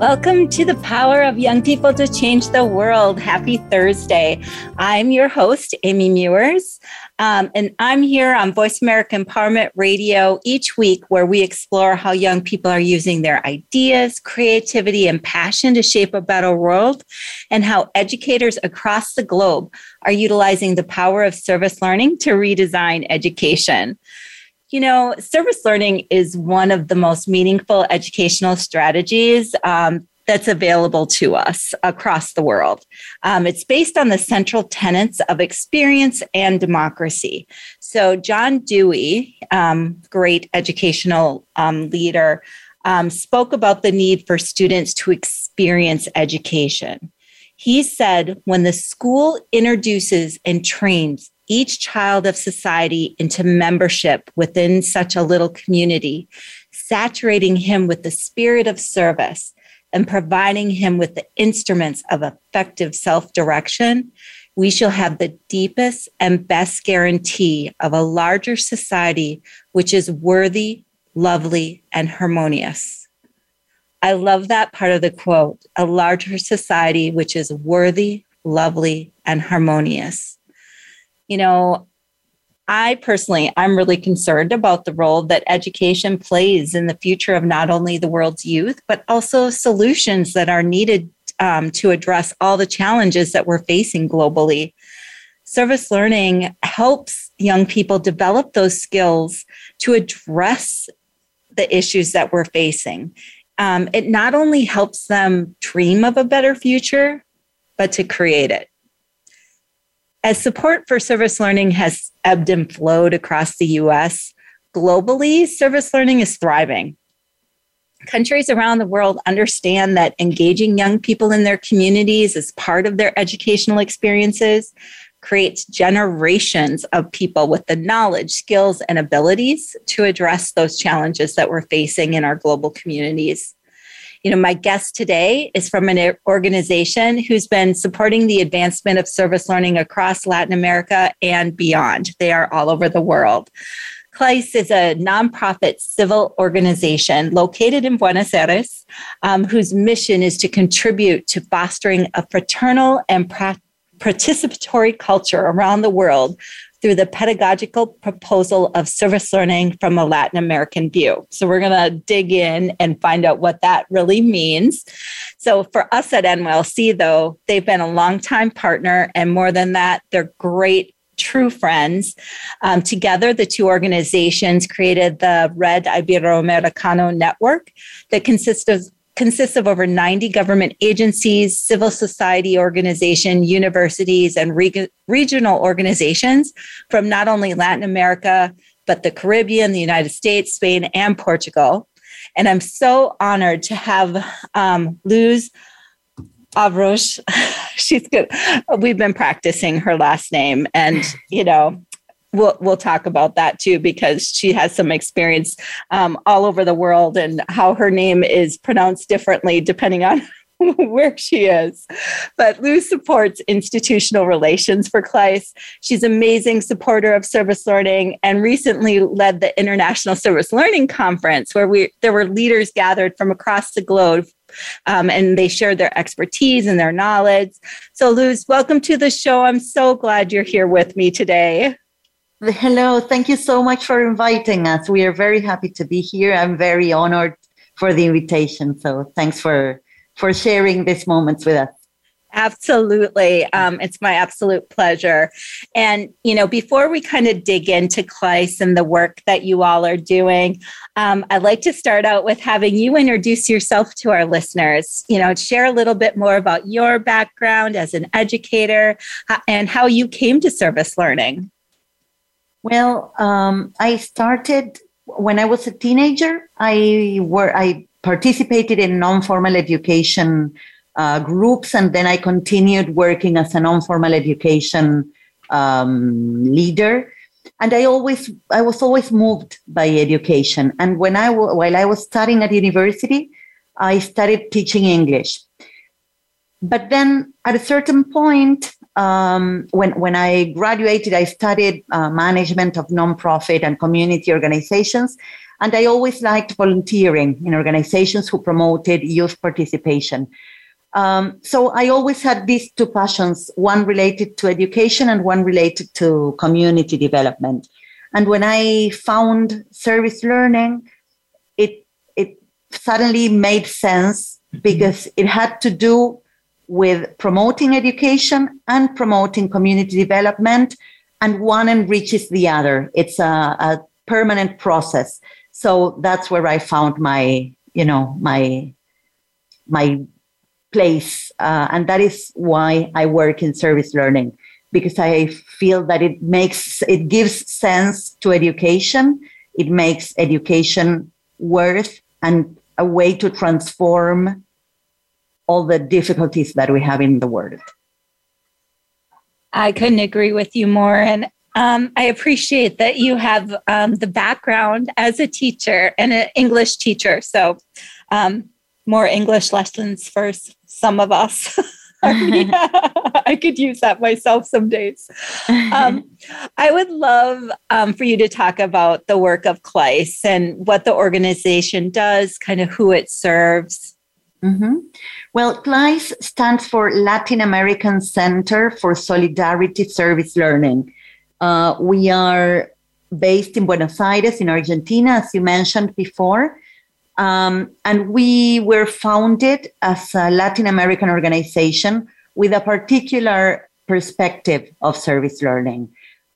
Welcome to the power of young people to change the world. Happy Thursday. I'm your host, Amy Meurs, um, and I'm here on Voice America Empowerment Radio each week where we explore how young people are using their ideas, creativity, and passion to shape a better world, and how educators across the globe are utilizing the power of service learning to redesign education. You know, service learning is one of the most meaningful educational strategies um, that's available to us across the world. Um, it's based on the central tenets of experience and democracy. So, John Dewey, um, great educational um, leader, um, spoke about the need for students to experience education. He said, when the school introduces and trains each child of society into membership within such a little community, saturating him with the spirit of service and providing him with the instruments of effective self direction, we shall have the deepest and best guarantee of a larger society which is worthy, lovely, and harmonious. I love that part of the quote a larger society which is worthy, lovely, and harmonious you know, I personally, I'm really concerned about the role that education plays in the future of not only the world's youth, but also solutions that are needed um, to address all the challenges that we're facing globally. Service learning helps young people develop those skills to address the issues that we're facing. Um, it not only helps them dream of a better future, but to create it. As support for service learning has ebbed and flowed across the US, globally, service learning is thriving. Countries around the world understand that engaging young people in their communities as part of their educational experiences creates generations of people with the knowledge, skills, and abilities to address those challenges that we're facing in our global communities. You know, my guest today is from an organization who's been supporting the advancement of service learning across Latin America and beyond. They are all over the world. CLAYSS is a nonprofit civil organization located in Buenos Aires, um, whose mission is to contribute to fostering a fraternal and pra- participatory culture around the world through the pedagogical proposal of service learning from a Latin American view. So we're going to dig in and find out what that really means. So for us at NYLC, though, they've been a longtime partner, and more than that, they're great true friends. Um, together, the two organizations created the Red Iberoamericano Network that consists of consists of over 90 government agencies, civil society organizations, universities, and reg- regional organizations from not only Latin America, but the Caribbean, the United States, Spain, and Portugal. And I'm so honored to have um, Luz Avros. She's good. We've been practicing her last name, and you know, we'll we'll talk about that too because she has some experience um, all over the world and how her name is pronounced differently depending on where she is. But Luz supports institutional relations for CLAYSS. She's an amazing supporter of service learning and recently led the International Service Learning Conference where we there were leaders gathered from across the globe um, and they shared their expertise and their knowledge. So Luz, welcome to the show. I'm so glad you're here with me today. Hello, thank you so much for inviting us. We are very happy to be here. I'm very honored for the invitation. So thanks for for sharing these moments with us. Absolutely. Um, it's my absolute pleasure. And, you know, before we kind of dig into CLAYSS and the work that you all are doing, um, I'd like to start out with having you introduce yourself to our listeners, you know, share a little bit more about your background as an educator and how you came to service learning. Well, um, I started when I was a teenager. I were I participated in non-formal education uh, groups, and then I continued working as a non-formal education um, leader. And I always, I was always moved by education. And when I, while I was studying at university, I started teaching English. But then at a certain point, um, when, when I graduated, I studied uh, management of nonprofit and community organizations. And I always liked volunteering in organizations who promoted youth participation. Um, so I always had these two passions, one related to education and one related to community development. And when I found service learning, it, it suddenly made sense because it had to do with promoting education and promoting community development, and one enriches the other. It's a, a permanent process. So that's where I found my, you know, my my place, uh, and that is why I work in service learning because I feel that it makes it gives sense to education. It makes education worth and a way to transform all the difficulties that we have in the world. I couldn't agree with you more. And um, I appreciate that you have um, the background as a teacher and an English teacher. So, um, more English lessons for some of us. I could use that myself some days. Um, I would love um, for you to talk about the work of CLAYSS and what the organization does, kind of who it serves. Mm-hmm. Well, CLAYSS stands for Latin American Center for Solidarity Service Learning. Uh, we are based in Buenos Aires, in Argentina, as you mentioned before. Um, and we were founded as a Latin American organization with a particular perspective of service learning.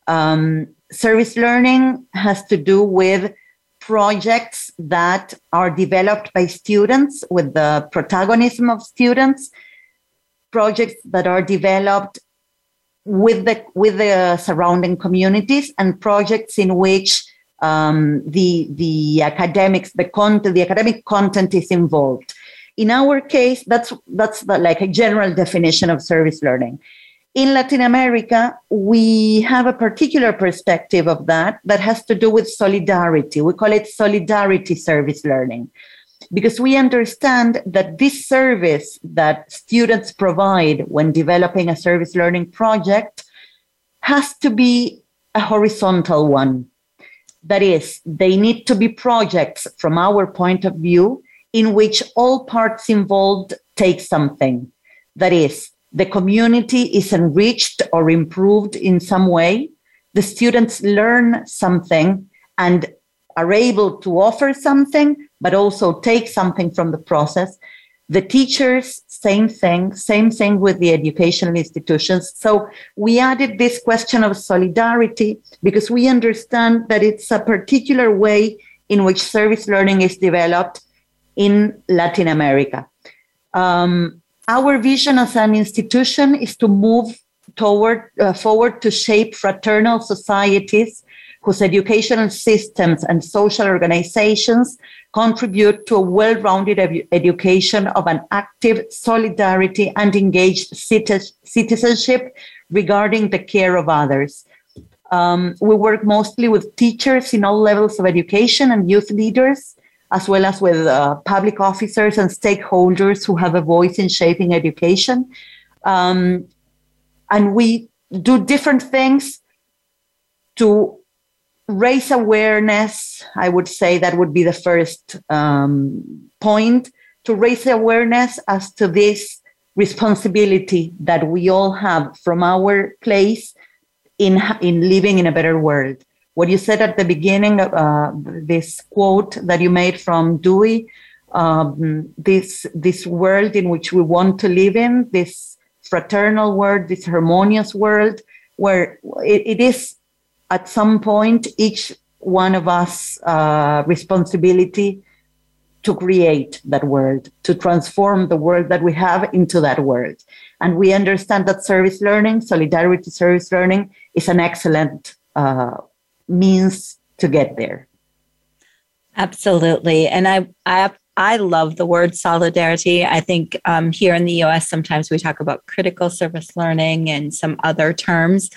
Um, service learning has to do with projects that are developed by students with the protagonism of students, projects that are developed with the with the surrounding communities, and projects in which um, the the academics, the content, the academic content is involved. In our case, that's that's the, like a general definition of service learning in Latin America, we have a particular perspective of that that has to do with solidarity. We call it solidarity service learning because we understand that this service that students provide when developing a service learning project has to be a horizontal one. That is, they need to be projects from our point of view in which all parts involved take something. That is, the community is enriched or improved in some way. The students learn something and are able to offer something, but also take something from the process. The teachers, same thing, same thing with the educational institutions. So we added this question of solidarity because we understand that it's a particular way in which service learning is developed in Latin America. Um, our vision as an institution is to move toward uh, forward to shape fraternal societies whose educational systems and social organizations contribute to a well-rounded ed- education of an active solidarity and engaged citizenship regarding the care of others. Um, we work mostly with teachers in all levels of education and youth leaders as well as with uh, public officers and stakeholders who have a voice in shaping education. Um, and we do different things to raise awareness. I would say that would be the first um, point to raise awareness as to this responsibility that we all have from our place in, in living in a better world what you said at the beginning, uh, this quote that you made from Dewey, um, this this world in which we want to live in, this fraternal world, this harmonious world, where it, it is at some point each one of us uh, responsibility to create that world, to transform the world that we have into that world. And we understand that service learning, solidarity service learning, is an excellent uh, means to get there. Absolutely. And I, I, I love the word solidarity. I think um, here in the US, sometimes we talk about critical service learning and some other terms,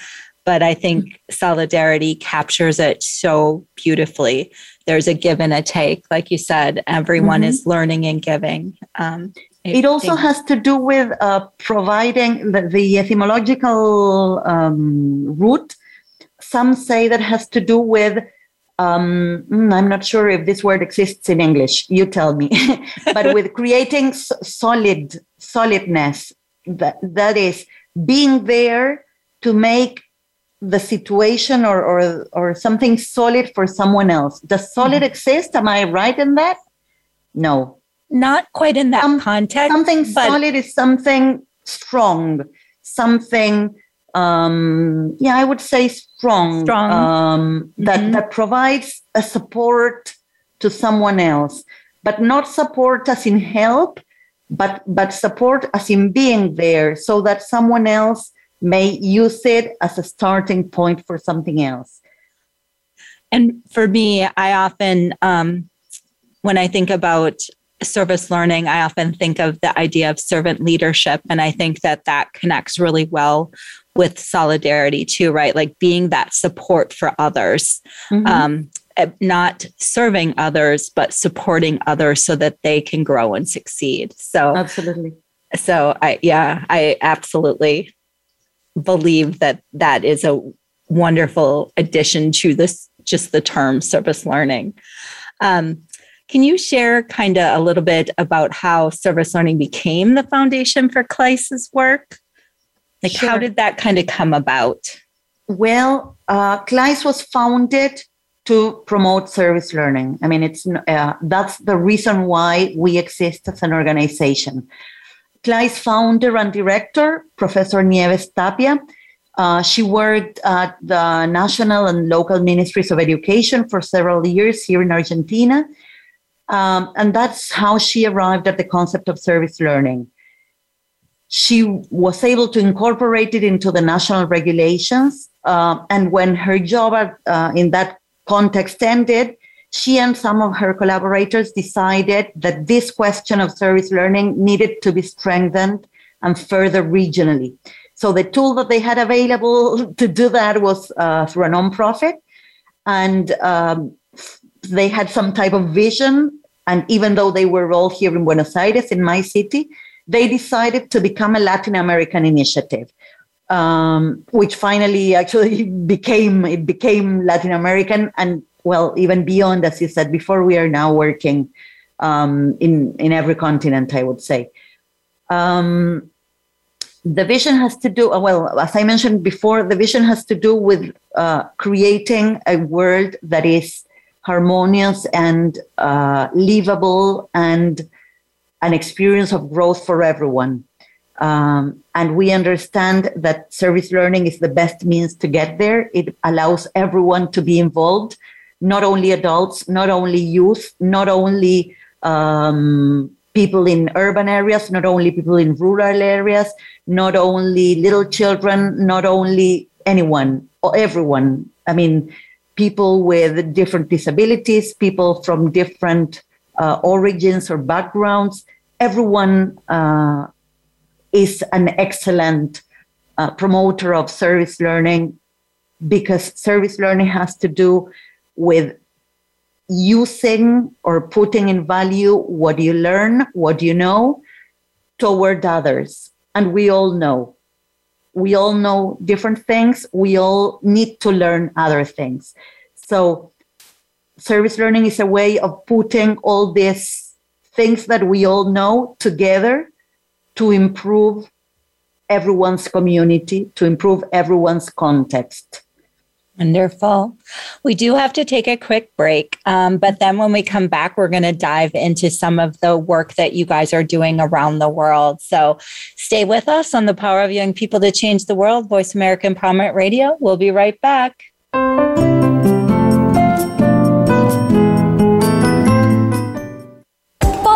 but I think solidarity captures it so beautifully. There's a give and a take. Like you said, everyone mm-hmm. is learning and giving. Um, it also has to do with uh, providing the, the etymological um, root. Some say that has to do with um, mm, I'm not sure if this word exists in English. You tell me. but with creating solid solidness, that that is being there to make the situation or or or something solid for someone else. Does solid mm-hmm. exist? Am I right in that? No. Not quite in that um, context. Something solid is something strong, something um, yeah, I would say strong, strong. Um, that mm-hmm. that provides a support to someone else, but not support as in help, but but support as in being there, so that someone else may use it as a starting point for something else. And for me, I often, um, when I think about service learning, I often think of the idea of servant leadership. And I think that that connects really well with solidarity too, right? Like being that support for others. Mm-hmm. Um, eh, not serving others, but supporting others so that they can grow and succeed. So, absolutely. So, I, yeah, I absolutely believe that that is a wonderful addition to this, just the term service learning. Um, can you share kind of a little bit about how service learning became the foundation for CLAYSS's work? Like, sure. how did that kind of come about? Well, uh, CLAYSS was founded to promote service learning. I mean, it's uh, that's the reason why we exist as an organization. CLAYSS founder and director, Professor Nieves Tapia, uh, she worked at the national and local ministries of education for several years here in Argentina. Um, and that's how she arrived at the concept of service learning she was able to incorporate it into the national regulations. Uh, and when her job uh, in that context ended, she and some of her collaborators decided that this question of service learning needed to be strengthened and further regionally. So the tool that they had available to do that was uh, through a nonprofit. And um, they had some type of vision. And even though they were all here in Buenos Aires, in my city, they decided to become a Latin American initiative. Um, which finally actually became it became Latin American and well even beyond as you said before we are now working um, in in every continent I would say um, the vision has to do well as I mentioned before the vision has to do with uh, creating a world that is harmonious and uh, livable and an experience of growth for everyone. Um, and we understand that service learning is the best means to get there. It allows everyone to be involved, not only adults, not only youth, not only um, people in urban areas, not only people in rural areas, not only little children, not only anyone or everyone. I mean, people with different disabilities, people from different uh, origins or backgrounds, everyone uh, is an excellent uh, promoter of service learning because service learning has to do with using or putting in value what you learn, what you know toward others. And we all know. We all know different things. We all need to learn other things. So service learning is a way of putting all these things that we all know together to improve everyone's community, to improve everyone's context. Wonderful. We do have to take a quick break, um, but then when we come back, we're going to dive into some of the work that you guys are doing around the world. So stay with us on the Power of Young People to Change the World, Voice America Empowerment Radio. We'll be right back.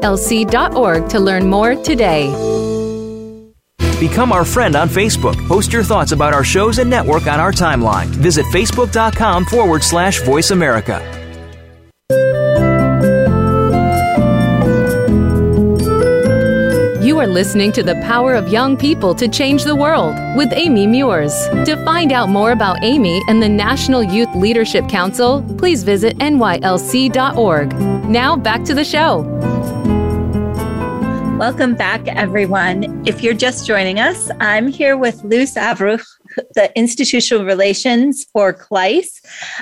nylc.org to learn more today. Become our friend on Facebook. Post your thoughts about our shows and network on our timeline. Visit facebook.com forward slash voice America. You are listening to The Power of Young People to Change the World with Amy Meurs. To find out more about Amy and the National Youth Leadership Council, please visit nylc.org. Now back to the show. Welcome back, everyone. If you're just joining us, I'm here with Luz Avruj, the Institutional Relations for CLAYSS,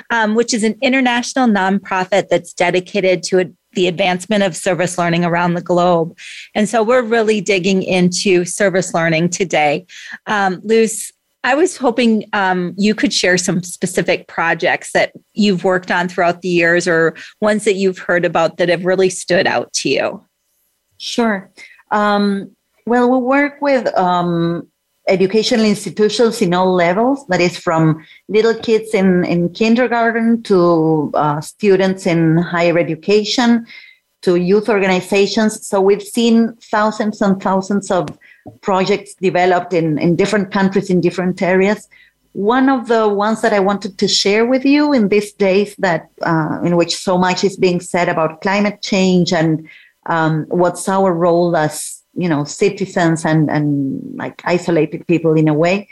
um, which is an international nonprofit that's dedicated to the advancement of service learning around the globe. And so we're really digging into service learning today. Um, I was hoping um, you could share some specific projects that you've worked on throughout the years or ones that you've heard about that have really stood out to you. Sure. Um, well, we work with um, educational institutions in all levels, that is from little kids in, in kindergarten to uh, students in higher education to youth organizations. So we've seen thousands and thousands of projects developed in, in different countries in different areas. One of the ones that I wanted to share with you in these days that uh, in which so much is being said about climate change and um, what's our role as you know citizens and and like isolated people in a way.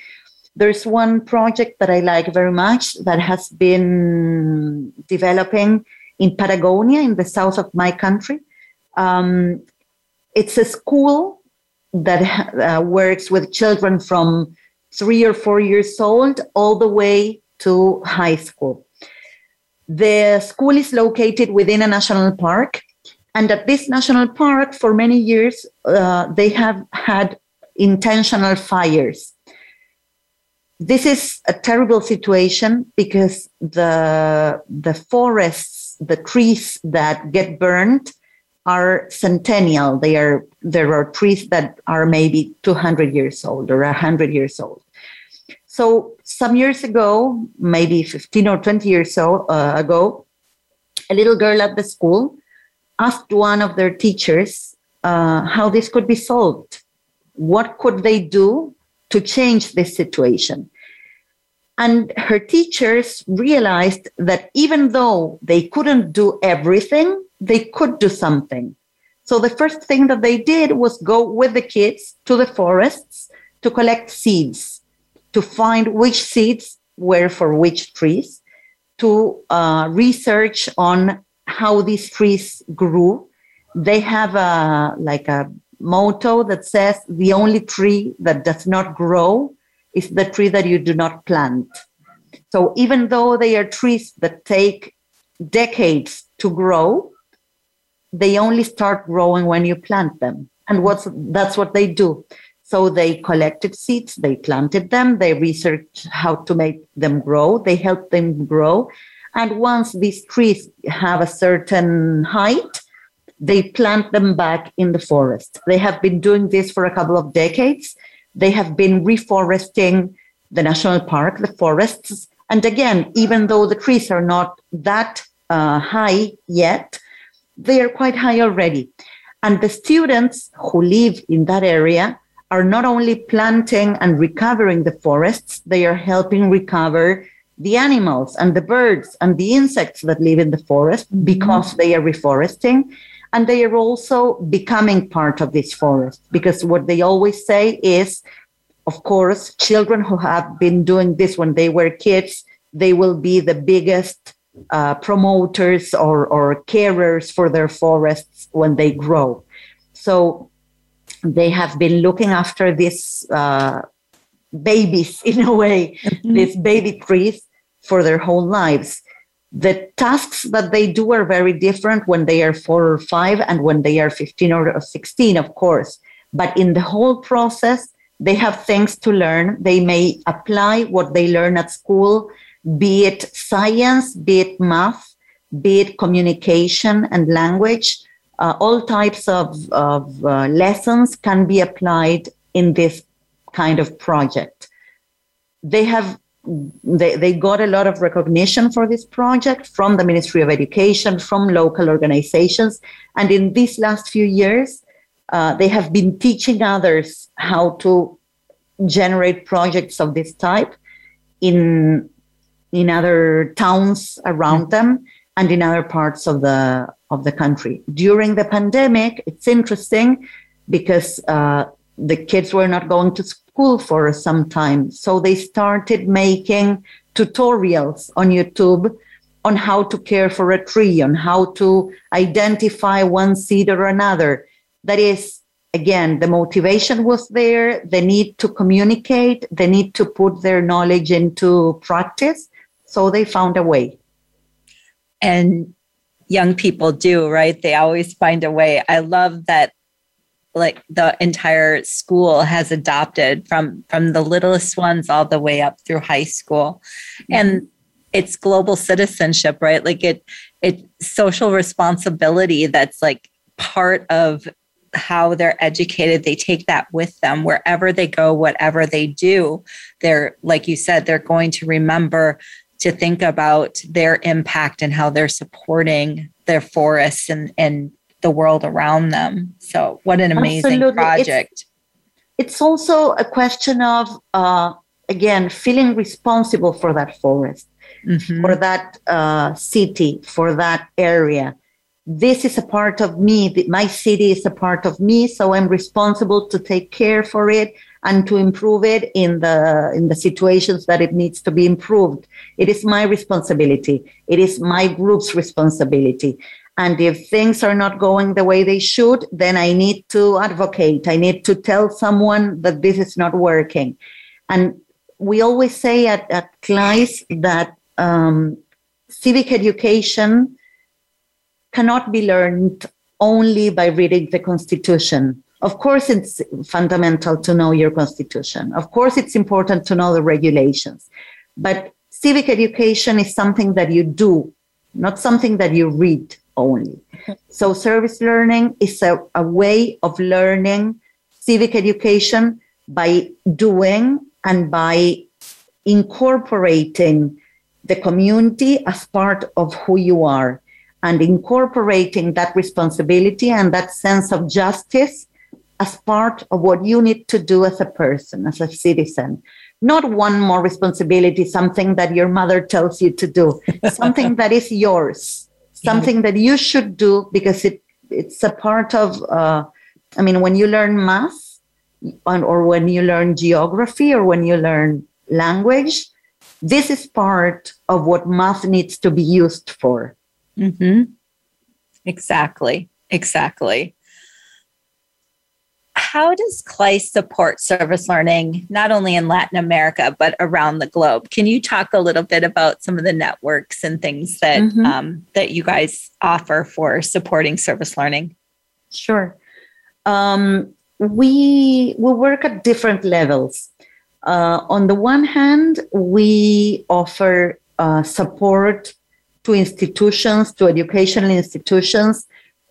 There's one project that i like very much that has been developing in patagonia in the south of my country. Um, it's a school that uh, works with children from three or four years old all the way to high school. The school is located within a national park and at this national park, for many years, uh, they have had intentional fires. This is a terrible situation because the, the forests, the trees that get burned are centennial. They are, there are trees that are maybe 200 years old or 100 years old. So some years ago, maybe 15 or 20 years so, uh, ago, a little girl at the school asked one of their teachers uh, how this could be solved. What could they do to change this situation? And her teachers realized that even though they couldn't do everything, they could do something. So the first thing that they did was go with the kids to the forests to collect seeds, to find which seeds were for which trees, to uh, research on how these trees grew. They have a like a motto that says the only tree that does not grow is the tree that you do not plant. So even though they are trees that take decades to grow, they only start growing when you plant them. And what's that's what they do. So they collected seeds, they planted them, they researched how to make them grow, they helped them grow, and once these trees have a certain height, they plant them back in the forest. They have been doing this for a couple of decades. They have been reforesting the national park, the forests. And again, even though the trees are not that uh, high yet, they are quite high already. And the students who live in that area are not only planting and recovering the forests, they are helping recover the animals and the birds and the insects that live in the forest mm-hmm. because they are reforesting. And they are also becoming part of this forest because what they always say is, of course, children who have been doing this when they were kids, they will be the biggest uh, promoters or, or carers for their forests when they grow. So they have been looking after these uh, babies in a way, mm-hmm. these baby trees for their whole lives. The tasks that they do are very different when they are four or five and when they are 15 or 16, of course. But in the whole process, they have things to learn. They may apply what they learn at school, be it science, be it math, be it communication and language. Uh, all types of, of uh, lessons can be applied in this kind of project. They have they, they got a lot of recognition for this project from the Ministry of Education, from local organizations. And in these last few years, uh, they have been teaching others how to generate projects of this type in, in other towns around them and in other parts of the, of the country. During the pandemic, it's interesting because uh, the kids were not going to school for some time. So they started making tutorials on YouTube on how to care for a tree, on how to identify one seed or another. That is, again, the motivation was there, the need to communicate, the need to put their knowledge into practice. So they found a way. And young people do, right? They always find a way. I love that like the entire school has adopted from from the littlest ones all the way up through high school. And it's global citizenship right? Like it it's social responsibility that's like part of how they're educated. They take that with them. Wherever they go whatever they do they're like you said they're going to remember to think about their impact and how they're supporting their forests and and the world around them. So, what an amazing Absolutely. project. It's, it's, also a question of, uh, again, feeling responsible for that forest, mm-hmm. for that uh, city, for that area. This is a part of me. My city is a part of me, so I'm responsible to take care for it and to improve it in the in the situations that it needs to be improved. It is my responsibility. It is my group's responsibility. And if things are not going the way they should, then I need to advocate. I need to tell someone that this is not working. And we always say at, at CLAYSS that um, civic education cannot be learned only by reading the Constitution. Of course, it's fundamental to know your Constitution. Of course, it's important to know the regulations. But civic education is something that you do, not something that you read only. So service learning is a, a way of learning civic education by doing and by incorporating the community as part of who you are and incorporating that responsibility and that sense of justice as part of what you need to do as a person, as a citizen. Not one more responsibility, something that your mother tells you to do, something that is yours something that you should do because it it's a part of uh, i mean when you learn math or when you learn geography or when you learn language this is part of what math needs to be used for. Mm-hmm. exactly. Exactly how does CLAYSS support service learning, not only in Latin America, but around the globe? Can you talk a little bit about some of the networks and things that, mm-hmm. um, that you guys offer for supporting service learning? Sure. Um, we, we work at different levels. Uh, on the one hand, we offer uh, support to institutions, to educational institutions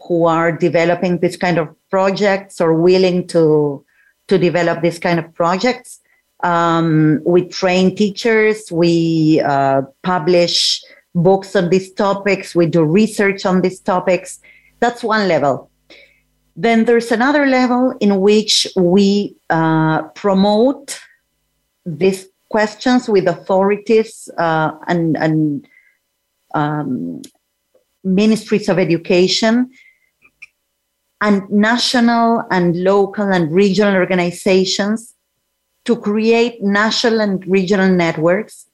who are developing this kind of projects or willing to to develop this kind of projects. Um, we train teachers. We uh, publish books on these topics. We do research on these topics. That's one level. Then there's another level in which we uh, promote these questions with authorities uh, and, and um, ministries of education and national and local and regional organizations to create national and regional networks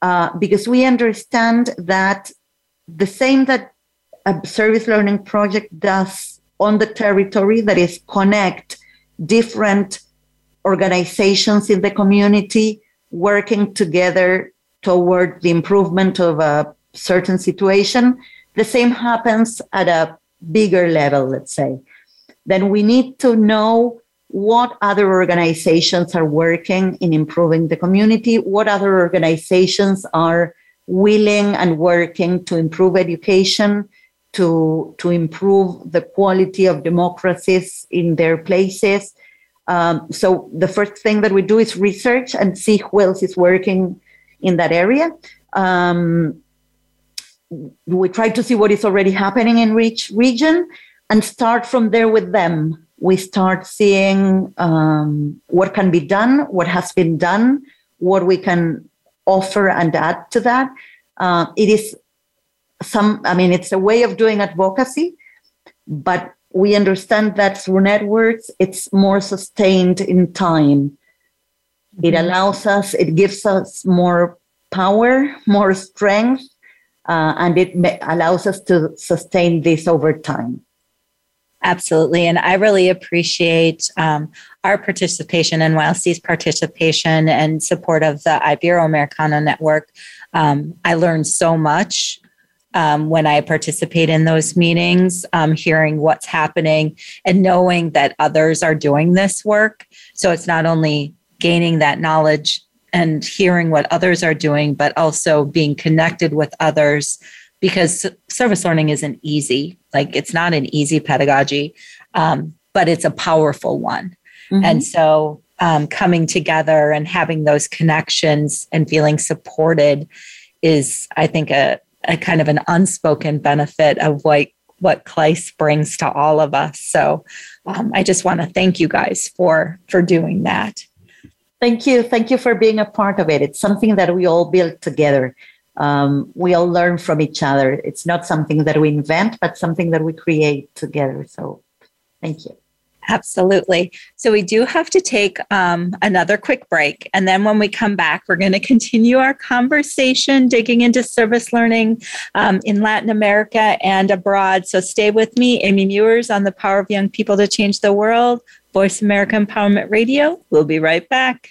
uh, because we understand that the same that a service learning project does on the territory that is connect different organizations in the community working together toward the improvement of a certain situation the same happens at a bigger level let's say then we need to know what other organizations are working in improving the community, what other organizations are willing and working to improve education, to, to improve the quality of democracies in their places. Um, so the first thing that we do is research and see who else is working in that area. Um, we try to see what is already happening in each region and start from there with them we start seeing um, what can be done, what has been done, what we can offer and add to that. Uh, it is some, I mean, it's a way of doing advocacy, but we understand that through networks, it's more sustained in time. It mm-hmm. allows us, it gives us more power, more strength, uh, and it allows us to sustain this over time. Absolutely. And I really appreciate um, our participation, NYLC's participation and support of the Iberoamericana Network. Um, I learned so much um, when I participate in those meetings, um, hearing what's happening and knowing that others are doing this work. So it's not only gaining that knowledge and hearing what others are doing, but also being connected with others because service learning isn't easy. Like it's not an easy pedagogy, um, but it's a powerful one. Mm-hmm. And so um, coming together and having those connections and feeling supported is, I think, a, a kind of an unspoken benefit of what what CLAYSS brings to all of us. So um, I just want to thank you guys for for doing that. Thank you. Thank you for being a part of it. It's something that we all build together um, we all learn from each other. It's not something that we invent, but something that we create together. So thank you. Absolutely. So we do have to take um, another quick break. And then when we come back, we're going to continue our conversation digging into service learning um, in Latin America and abroad. So stay with me, Amy Meurs, on the Power of Young People to Change the World, Voice America Empowerment Radio. We'll be right back.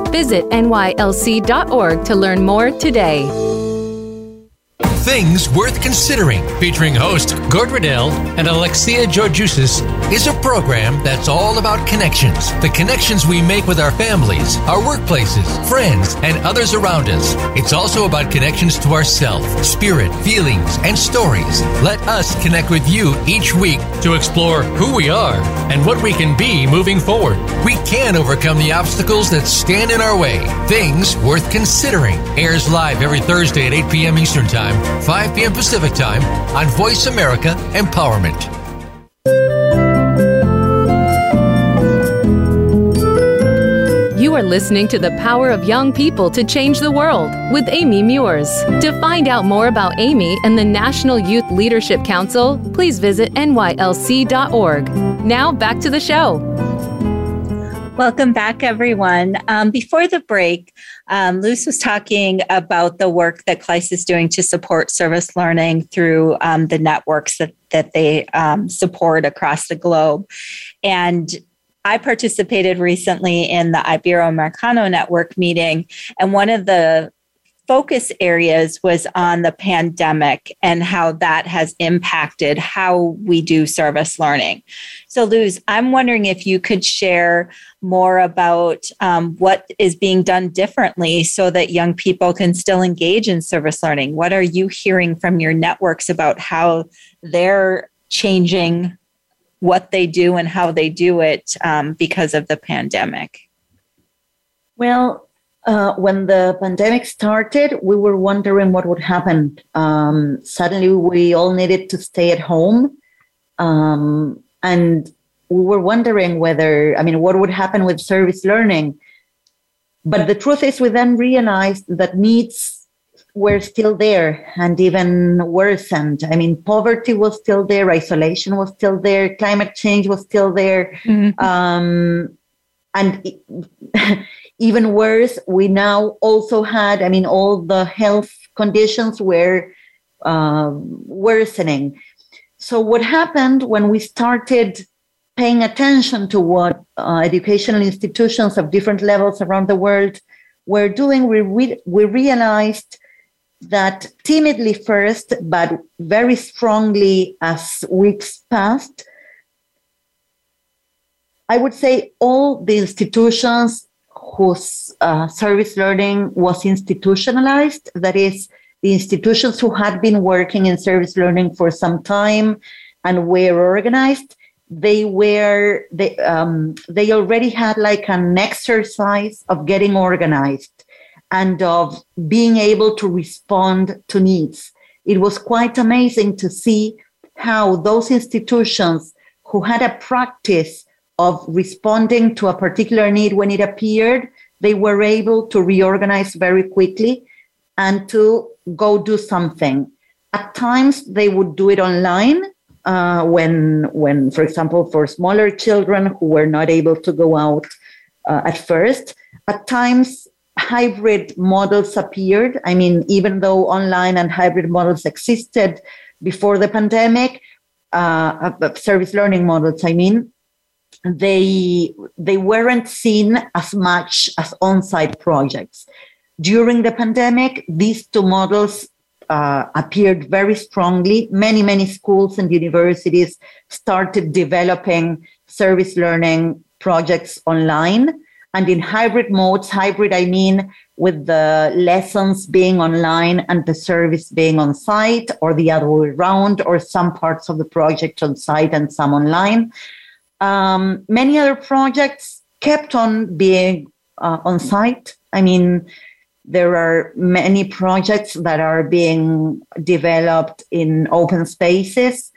Visit nylc.org to learn more today. Things Worth Considering, featuring host Gord Riddell and Alexia Georgiousis, is a program that's all about connections. The connections we make with our families, our workplaces, friends, and others around us. It's also about connections to ourself, spirit, feelings, and stories. Let us connect with you each week to explore who we are and what we can be moving forward. We can overcome the obstacles that stand in our way. Things Worth Considering airs live every Thursday at 8 p.m. Eastern Time 5 p.m. Pacific Time on Voice America Empowerment. You are listening to The Power of Young People to Change the World with Amy Meurs. To find out more about Amy and the National Youth Leadership Council, please visit nylc.org. Now back to the show. Welcome back, everyone. Um, before the break, um, Luz was talking about the work that CLAYSS is doing to support service learning through um, the networks that, that they um, support across the globe. And I participated recently in the Ibero-Americano Network meeting, and one of the focus areas was on the pandemic and how that has impacted how we do service learning. So, Luz, I'm wondering if you could share more about um, what is being done differently so that young people can still engage in service learning. What are you hearing from your networks about how they're changing what they do and how they do it um, because of the pandemic? Well, uh, when the pandemic started, we were wondering what would happen. Um, suddenly, we all needed to stay at home. Um, and we were wondering whether, I mean, what would happen with service learning. But the truth is, we then realized that needs were still there and even worsened. I mean, poverty was still there, isolation was still there, climate change was still there. Mm-hmm. Um, and even worse, we now also had, I mean, all the health conditions were uh, worsening. So, what happened when we started paying attention to what uh, educational institutions of different levels around the world were doing, we, re- we realized that timidly first, but very strongly as weeks passed, I would say all the institutions whose uh, service learning was institutionalized, that is, the institutions who had been working in service learning for some time and were organized, they were they um, they already had like an exercise of getting organized and of being able to respond to needs. It was quite amazing to see how those institutions who had a practice of responding to a particular need when it appeared, they were able to reorganize very quickly and to go do something. At times, they would do it online uh, when, when, for example, for smaller children who were not able to go out uh, at first. At times, hybrid models appeared. I mean, even though online and hybrid models existed before the pandemic, uh, uh, service learning models, I mean, they they weren't seen as much as on-site projects. During the pandemic, these two models uh, appeared very strongly. Many, many schools and universities started developing service learning projects online and in hybrid modes, hybrid, I mean with the lessons being online and the service being on site, or the other way around, or some parts of the project on site and some online. Um, many other projects kept on being uh, on site. I mean, there are many projects that are being developed in open spaces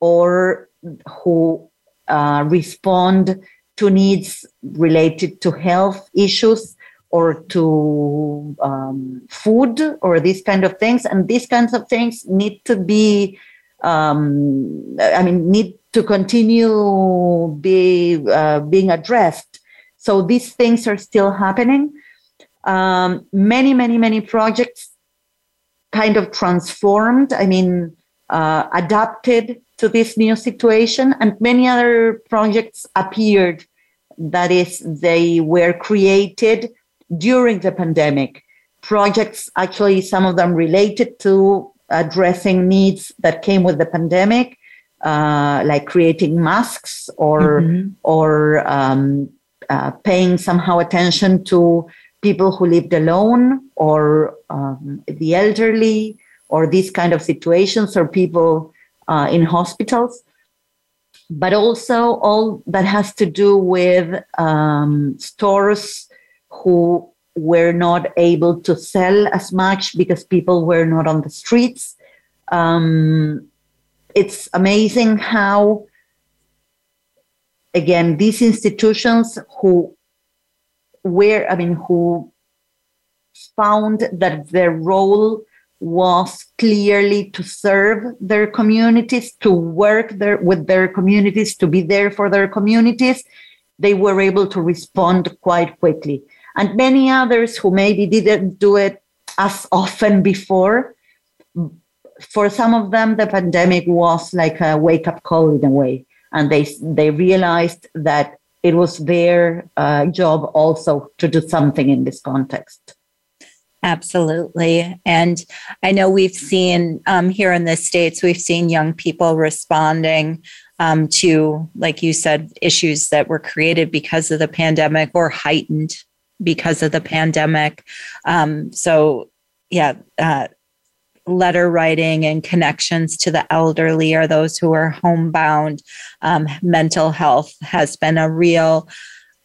or who uh, respond to needs related to health issues or to um, food or these kind of things and these kinds of things need to be um, i mean need to continue be uh, being addressed so these things are still happening. Um, many many many projects kind of transformed i mean uh, adapted to this new situation and many other projects appeared. That is they were created during the pandemic. Projects actually some of them related to addressing needs that came with the pandemic uh, like creating masks or mm-hmm. or um, uh, paying somehow attention to people who lived alone or um, the elderly or these kind of situations or people uh, in hospitals, but also all that has to do with um, stores who were not able to sell as much because people were not on the streets. Um, it's amazing how, again, these institutions who were, I mean, who found that their role was clearly to serve their communities, to work there with their communities, to be there for their communities, they were able to respond quite quickly. And many others who maybe didn't do it as often before, for some of them, the pandemic was like a wake up call in a way. And they, they realized that it was their uh, job also to do something in this context. Absolutely. And I know we've seen um, here in the States, we've seen young people responding um, to, like you said, issues that were created because of the pandemic or heightened because of the pandemic. Um, so, yeah, uh, letter writing and connections to the elderly or those who are homebound. Um, mental health has been a real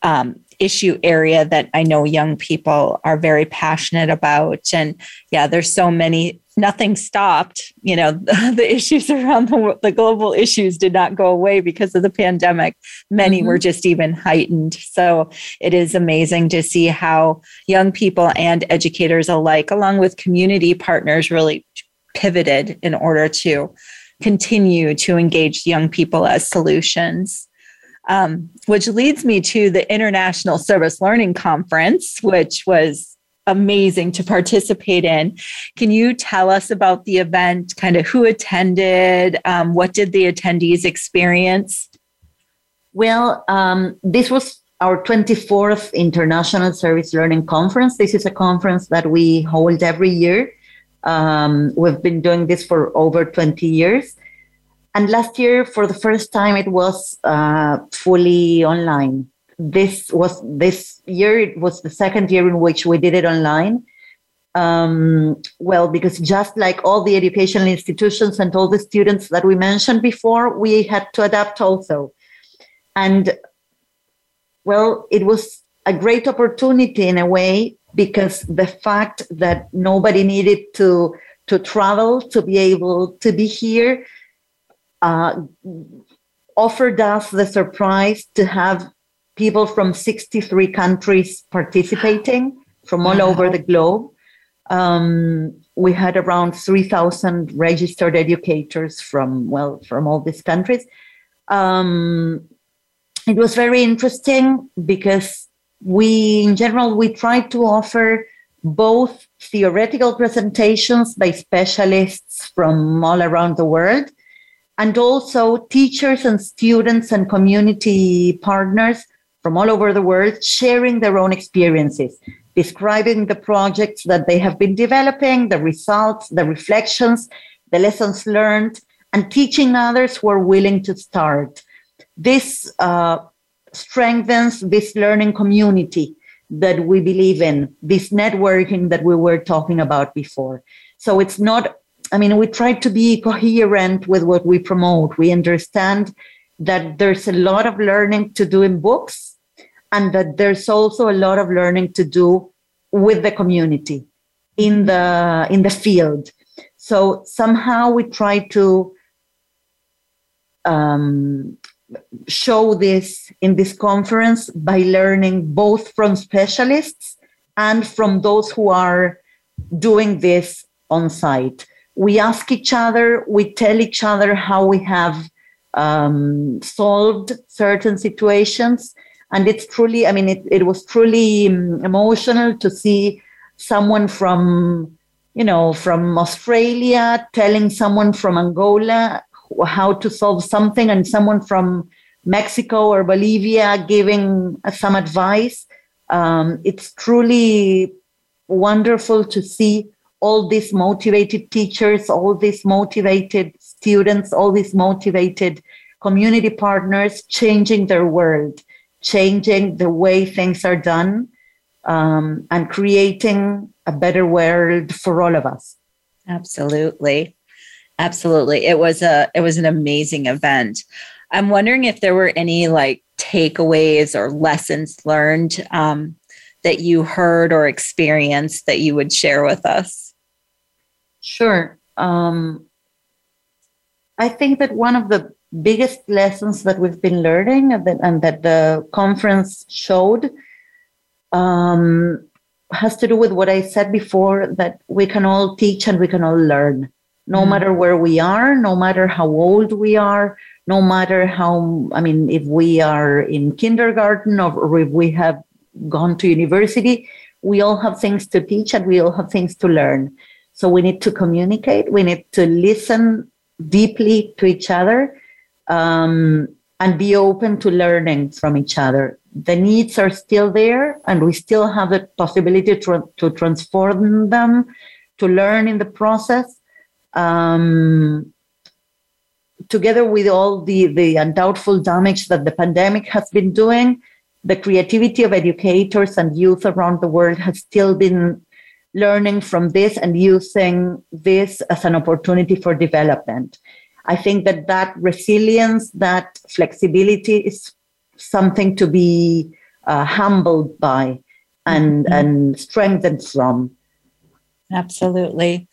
um, issue area that I know young people are very passionate about. And yeah, there's so many, nothing stopped. You know, the issues around the, the global issues did not go away because of the pandemic. Many mm-hmm. were just even heightened. So it is amazing to see how young people and educators alike, along with community partners, really pivoted in order to continue to engage young people as solutions um, which leads me to the International Service Learning Conference, which was amazing to participate in. Can you tell us about the event, kind of who attended, um, what did the attendees experience? Well, um, this was our 24th International Service Learning Conference. This is a conference that we hold every year. Um, we've been doing this for over 20 years. And last year, for the first time, it was uh, fully online. This was this year. It was the second year in which we did it online. Um, well, because just like all the educational institutions and all the students that we mentioned before, we had to adapt also. And well, it was a great opportunity in a way because the fact that nobody needed to to travel to be able to be here uh, offered us the surprise to have people from 63 countries participating from all wow. over the globe. Um, we had around 3,000 registered educators from, well, from all these countries. Um, it was very interesting because we, in general, we tried to offer both theoretical presentations by specialists from all around the world and also teachers and students and community partners from all over the world sharing their own experiences, describing the projects that they have been developing, the results, the reflections, the lessons learned, and teaching others who are willing to start. This uh, strengthens this learning community that we believe in, this networking that we were talking about before. So it's not I mean, we try to be coherent with what we promote. We understand that there's a lot of learning to do in books and that there's also a lot of learning to do with the community in the in the field. So somehow we try to um, show this in this conference by learning both from specialists and from those who are doing this on site we ask each other, we tell each other how we have um, solved certain situations. And it's truly, I mean, it, it was truly um, emotional to see someone from, you know, from Australia telling someone from Angola how to solve something and someone from Mexico or Bolivia giving some advice. Um, it's truly wonderful to see all these motivated teachers, all these motivated students, all these motivated community partners changing their world, changing the way things are done, um, and creating a better world for all of us. Absolutely. Absolutely. It was a it was an amazing event. I'm wondering if there were any like takeaways or lessons learned um, that you heard or experienced that you would share with us. Sure. Um, I think that one of the biggest lessons that we've been learning and that, and that the conference showed um, has to do with what I said before that we can all teach and we can all learn, no mm matter where we are, no matter how old we are, no matter how, I mean, if we are in kindergarten or if we have gone to university, we all have things to teach and we all have things to learn. So we need to communicate, we need to listen deeply to each other um, and be open to learning from each other. The needs are still there, and we still have the possibility to, to transform them, to learn in the process. Um, together with all the, the undoubtful damage that the pandemic has been doing, the creativity of educators and youth around the world has still been learning from this and using this as an opportunity for development. I think that that resilience, that flexibility is something to be uh, humbled by and mm-hmm. and strengthened from. Absolutely,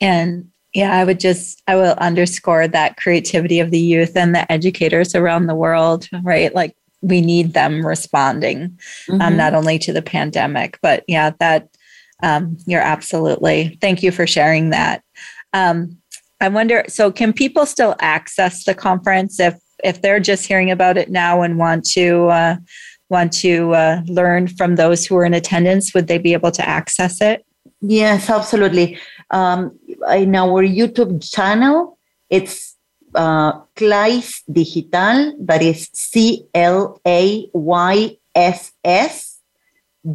and yeah, I would just I will underscore that creativity of the youth and the educators around the world, right? Like we need them responding, um, mm-hmm. um, not only to the pandemic, but yeah, that um, you're absolutely. Thank you for sharing that. Um, I wonder, so can people still access the conference if if they're just hearing about it now and want to uh, want to uh, learn from those who are in attendance? Would they be able to access it? Yes, absolutely. Um, in our YouTube channel, it's uh, CLAYSS Digital. That is C L A Y S S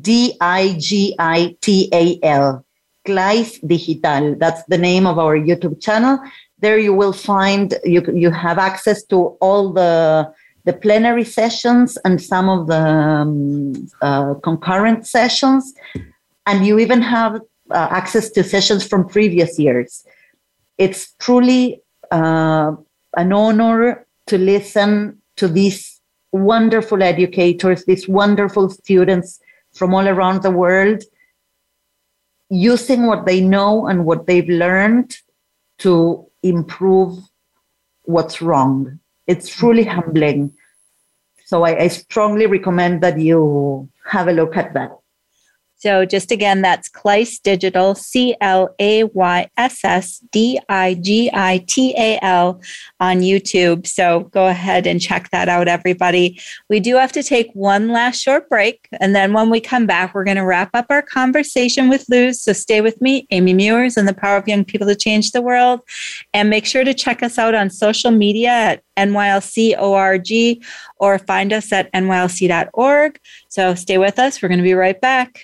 D I G I T A L. CLAYSS Digital. That's the name of our YouTube channel. There you will find you you have access to all the the plenary sessions and some of the um, uh, concurrent sessions, and you even have uh, access to sessions from previous years. It's truly uh, an honor to listen to these wonderful educators, these wonderful students from all around the world using what they know and what they've learned to improve what's wrong. It's truly humbling. So I, I strongly recommend that you have a look at that. So just again, that's CLAYSS Digital, C L A Y S S D I G I T A L on YouTube. So go ahead and check that out, everybody. We do have to take one last short break. And then when we come back, we're going to wrap up our conversation with Luz. So stay with me, Amy Meurs, and the power of young people to change the world. And make sure to check us out on social media at NYLC.org or find us at NYLC.org. So stay with us. We're going to be right back.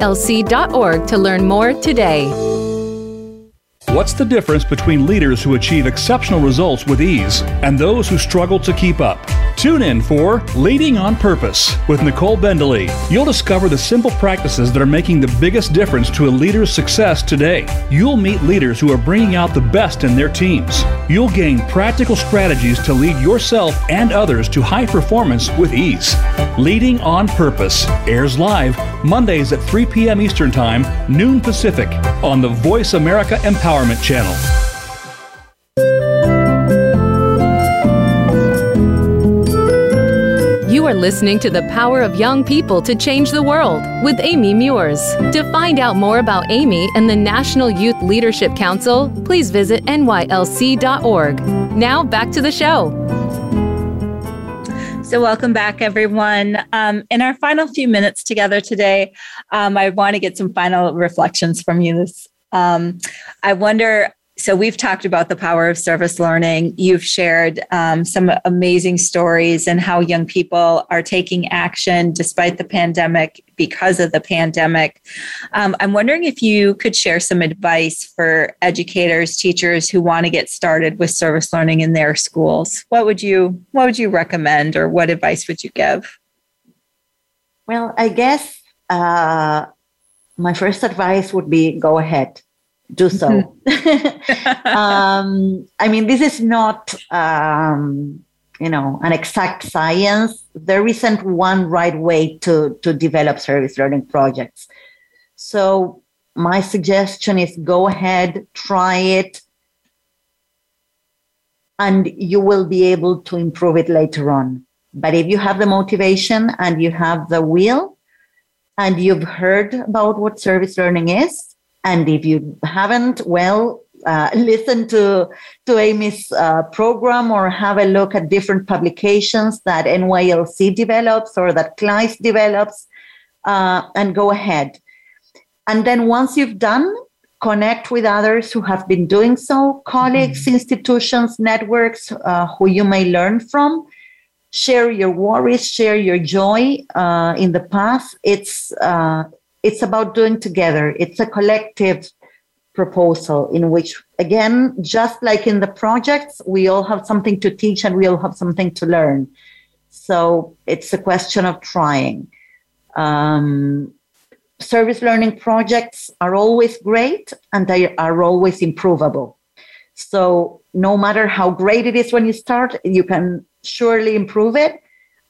ilc.org to learn more today. What's the difference between leaders who achieve exceptional results with ease and those who struggle to keep up? Tune in for Leading on Purpose with Nicole Bendaly. You'll discover the simple practices that are making the biggest difference to a leader's success today. You'll meet leaders who are bringing out the best in their teams. You'll gain practical strategies to lead yourself and others to high performance with ease. Leading on Purpose airs live Mondays at 3 p.m. Eastern Time, noon Pacific, on the Voice America Empowerment Channel. Listening to The Power of Young People to Change the World with Amy Meurs. To find out more about Amy and the National Youth Leadership Council, please visit nylc.org. Now back to the show. So, welcome back, everyone. Um, in our final few minutes together today, um, I want to get some final reflections from you. This, um, I wonder so we've talked about the power of service learning. You've shared um, some amazing stories and how young people are taking action despite the pandemic because of the pandemic. Um, I'm wondering if you could share some advice for educators, teachers who want to get started with service learning in their schools. What would you What would you recommend, or what advice would you give? Well, I guess uh, my first advice would be go ahead do so. Um, I mean, this is not, um, you know, an exact science. There isn't one right way to, to develop service learning projects. So my suggestion is go ahead, try it, and you will be able to improve it later on. But if you have the motivation and you have the will, and you've heard about what service learning is, and if you haven't, well, uh, listen to to Amy's uh, program or have a look at different publications that NYLC develops or that CLAYSS develops, uh, and go ahead. And then once you've done, connect with others who have been doing so, colleagues, mm-hmm. institutions, networks uh, who you may learn from. Share your worries, share your joy uh, in the path. It's uh, it's about doing together. It's a collective proposal in which, again, just like in the projects, we all have something to teach and we all have something to learn. So it's a question of trying. Um, service learning projects are always great and they are always improvable. So no matter how great it is when you start, you can surely improve it.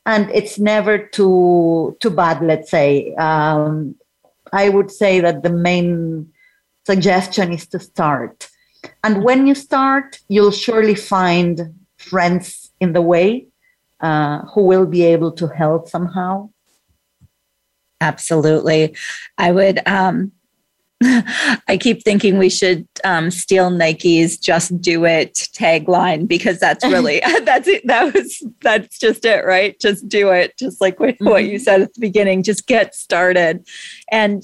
And it's never too too bad, let's say. Um, I would say that the main suggestion is to start. And when you start, you'll surely find friends in the way uh, who will be able to help somehow. Absolutely. I would um, I keep thinking we should um, steal Nike's "Just Do It" tagline because that's really that's it. That was that's just it, right? Just do it, just like what, mm-hmm. what you said at the beginning. Just get started, and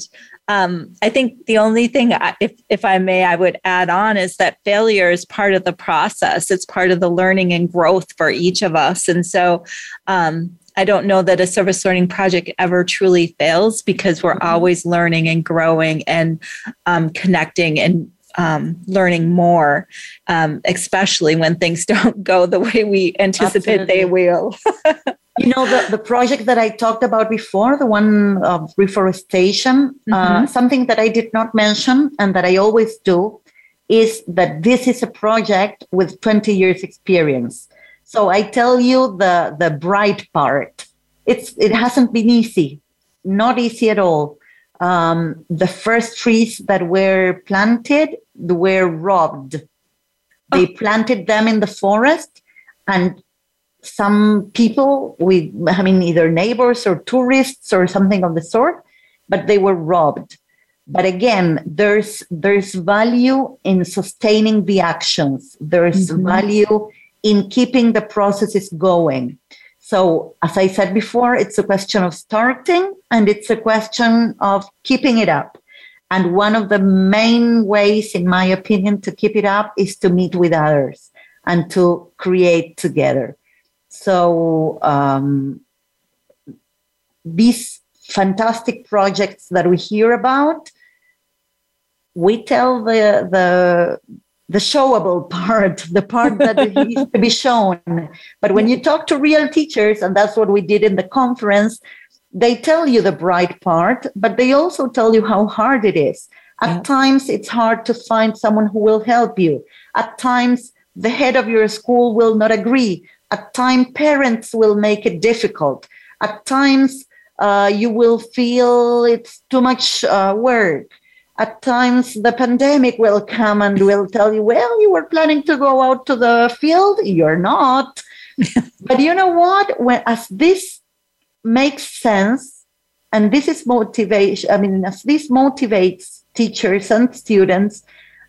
um, I think the only thing, I, if if I may, I would add on is that failure is part of the process. It's part of the learning and growth for each of us, and so um, I don't know that a service learning project ever truly fails because we're mm-hmm. always learning and growing and um, connecting and um, learning more, um, especially when things don't go the way we anticipate Absolutely. they will. you know, the, the project that I talked about before, the one of reforestation, uh, mm-hmm. uh, something that I did not mention and that I always do is that this is a project with 20 years experience. So I tell you the the bright part. It's it hasn't been easy, not easy at all. Um, the first trees that were planted were robbed. They oh. planted them in the forest, and some people, we I mean, either neighbors or tourists or something of the sort, but they were robbed. But again, there's there's value in sustaining the actions. There's mm-hmm. value in keeping the processes going. So, as I said before, it's a question of starting and it's a question of keeping it up. And one of the main ways, in my opinion, to keep it up is to meet with others and to create together. So, um, these fantastic projects that we hear about, we tell the, the the showable part, the part that needs to be shown. But when you talk to real teachers, and that's what we did in the conference, they tell you the bright part, but they also tell you how hard it is. At yeah. times, it's hard to find someone who will help you. At times, the head of your school will not agree. At times, parents will make it difficult. At times, uh, you will feel it's too much uh, work at times the pandemic will come and will tell you, well, you were planning to go out to the field, you're not. but you know what? When as this makes sense. And this is motivation. I mean, as this motivates teachers and students,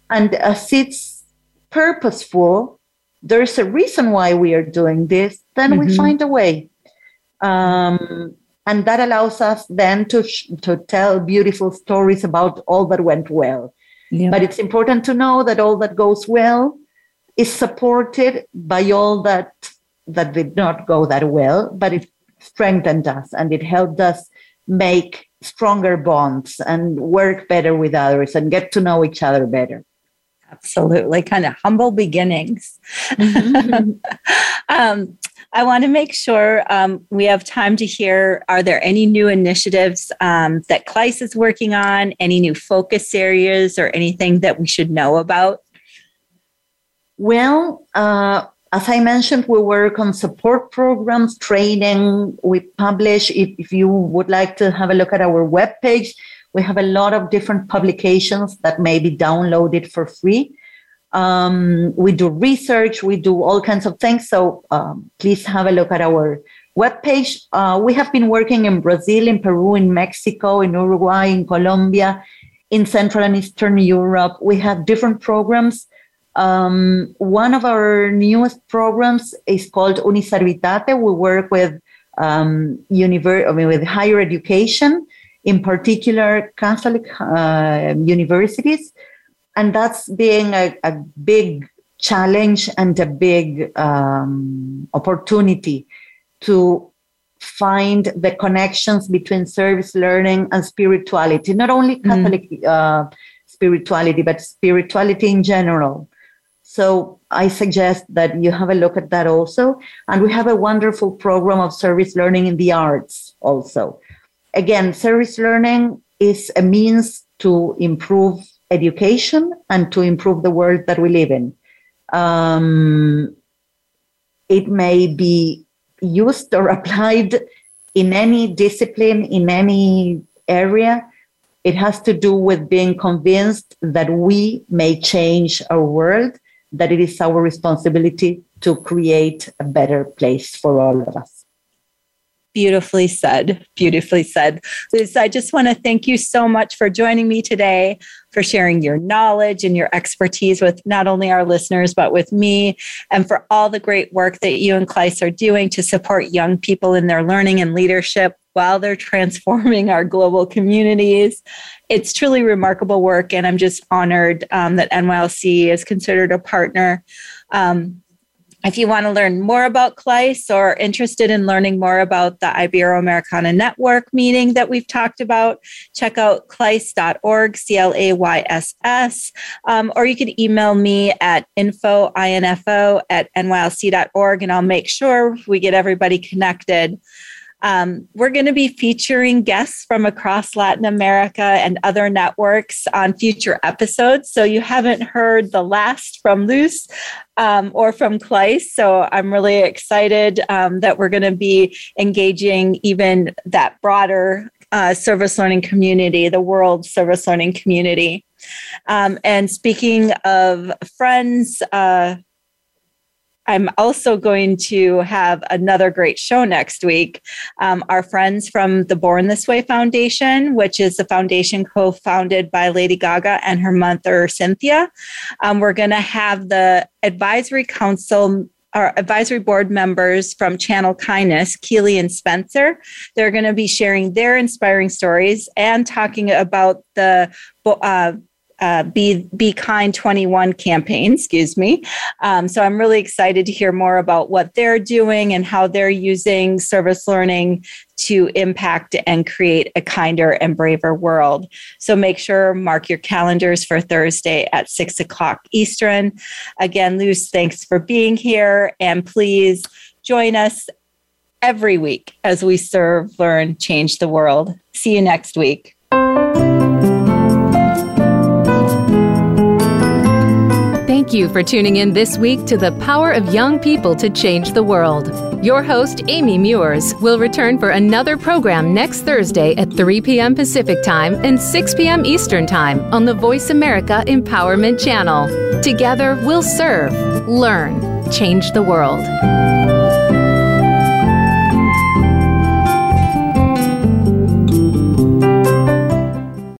and as it's purposeful, there's a reason why we are doing this, then mm-hmm. we find a way. Um, and that allows us then to, sh- to tell beautiful stories about all that went well. Yeah. But it's important to know that all that goes well is supported by all that that did not go that well, but it strengthened us and it helped us make stronger bonds and work better with others and get to know each other better. Absolutely, kind of humble beginnings. Mm-hmm. um, I want to make sure um, we have time to hear are there any new initiatives um, that CLAYSS is working on, any new focus areas, or anything that we should know about? Well, uh, as I mentioned, we work on support programs, training. We publish, if, if you would like to have a look at our webpage, we have a lot of different publications that may be downloaded for free. Um, we do research, we do all kinds of things. So um, please have a look at our webpage. Uh, we have been working in Brazil, in Peru, in Mexico, in Uruguay, in Colombia, in Central and Eastern Europe. We have different programs um, one of our newest programs is called Uniservitate. We work with um, univer- I mean, with higher education, in particular Catholic uh, universities, and that's being a, a, big challenge and a big um, opportunity to find the connections between service learning and spirituality. Not only mm. Catholic mm. uh, spirituality, but spirituality in general. So I suggest that you have a look at that also. And we have a wonderful program of service learning in the arts also. Again, service learning is a means to improve education and to improve the world that we live in. Um, it may be used or applied in any discipline, in any area. It has to do with being convinced that we may change our world that it is our responsibility to create a better place for all of us. Beautifully said. Beautifully said. Liz, I just want to thank you so much for joining me today, for sharing your knowledge and your expertise with not only our listeners, but with me, and for all the great work that you and CLAYSS are doing to support young people in their learning and leadership while they're transforming our global communities it's truly remarkable work, and I'm just honored um, that NYLC is considered a partner. Um, if you want to learn more about CLAYSS or interested in learning more about the Ibero-Americana Network meeting that we've talked about, check out clayss.org, C-L-A-Y-S-S, um, or you can email me at info, info at nylc.org, and I'll make sure we get everybody connected. Um, we're going to be featuring guests from across Latin America and other networks on future episodes. So you haven't heard the last from Luz um, or from CLAYSS. So I'm really excited um, that we're going to be engaging even that broader uh, service learning community, the world service learning community. Um, and speaking of friends, uh, I'm also going to have another great show next week. Um, our friends from the Born This Way Foundation, which is the foundation co founded by Lady Gaga and her mother, Cynthia. Um, we're going to have the advisory council our advisory board members from Channel Kindness, Keely and Spencer. They're going to be sharing their inspiring stories and talking about the uh, uh, be be kind 21 campaign excuse me. Um, so i'm really excited to hear more about what they're doing and how they're using service learning to impact and create a kinder and braver world. So make sure mark your calendars for thursday at six o'clock eastern. Again luz thanks for being here and please join us every week as we serve learn change the world. See you next week Thank you for tuning in this week to the Power of Young People to Change the World. Your host, Amy Meurs, will return for another program next Thursday at 3 p.m. Pacific Time and 6 p.m. Eastern Time on the Voice America Empowerment Channel. Together, we'll serve, learn, change the world.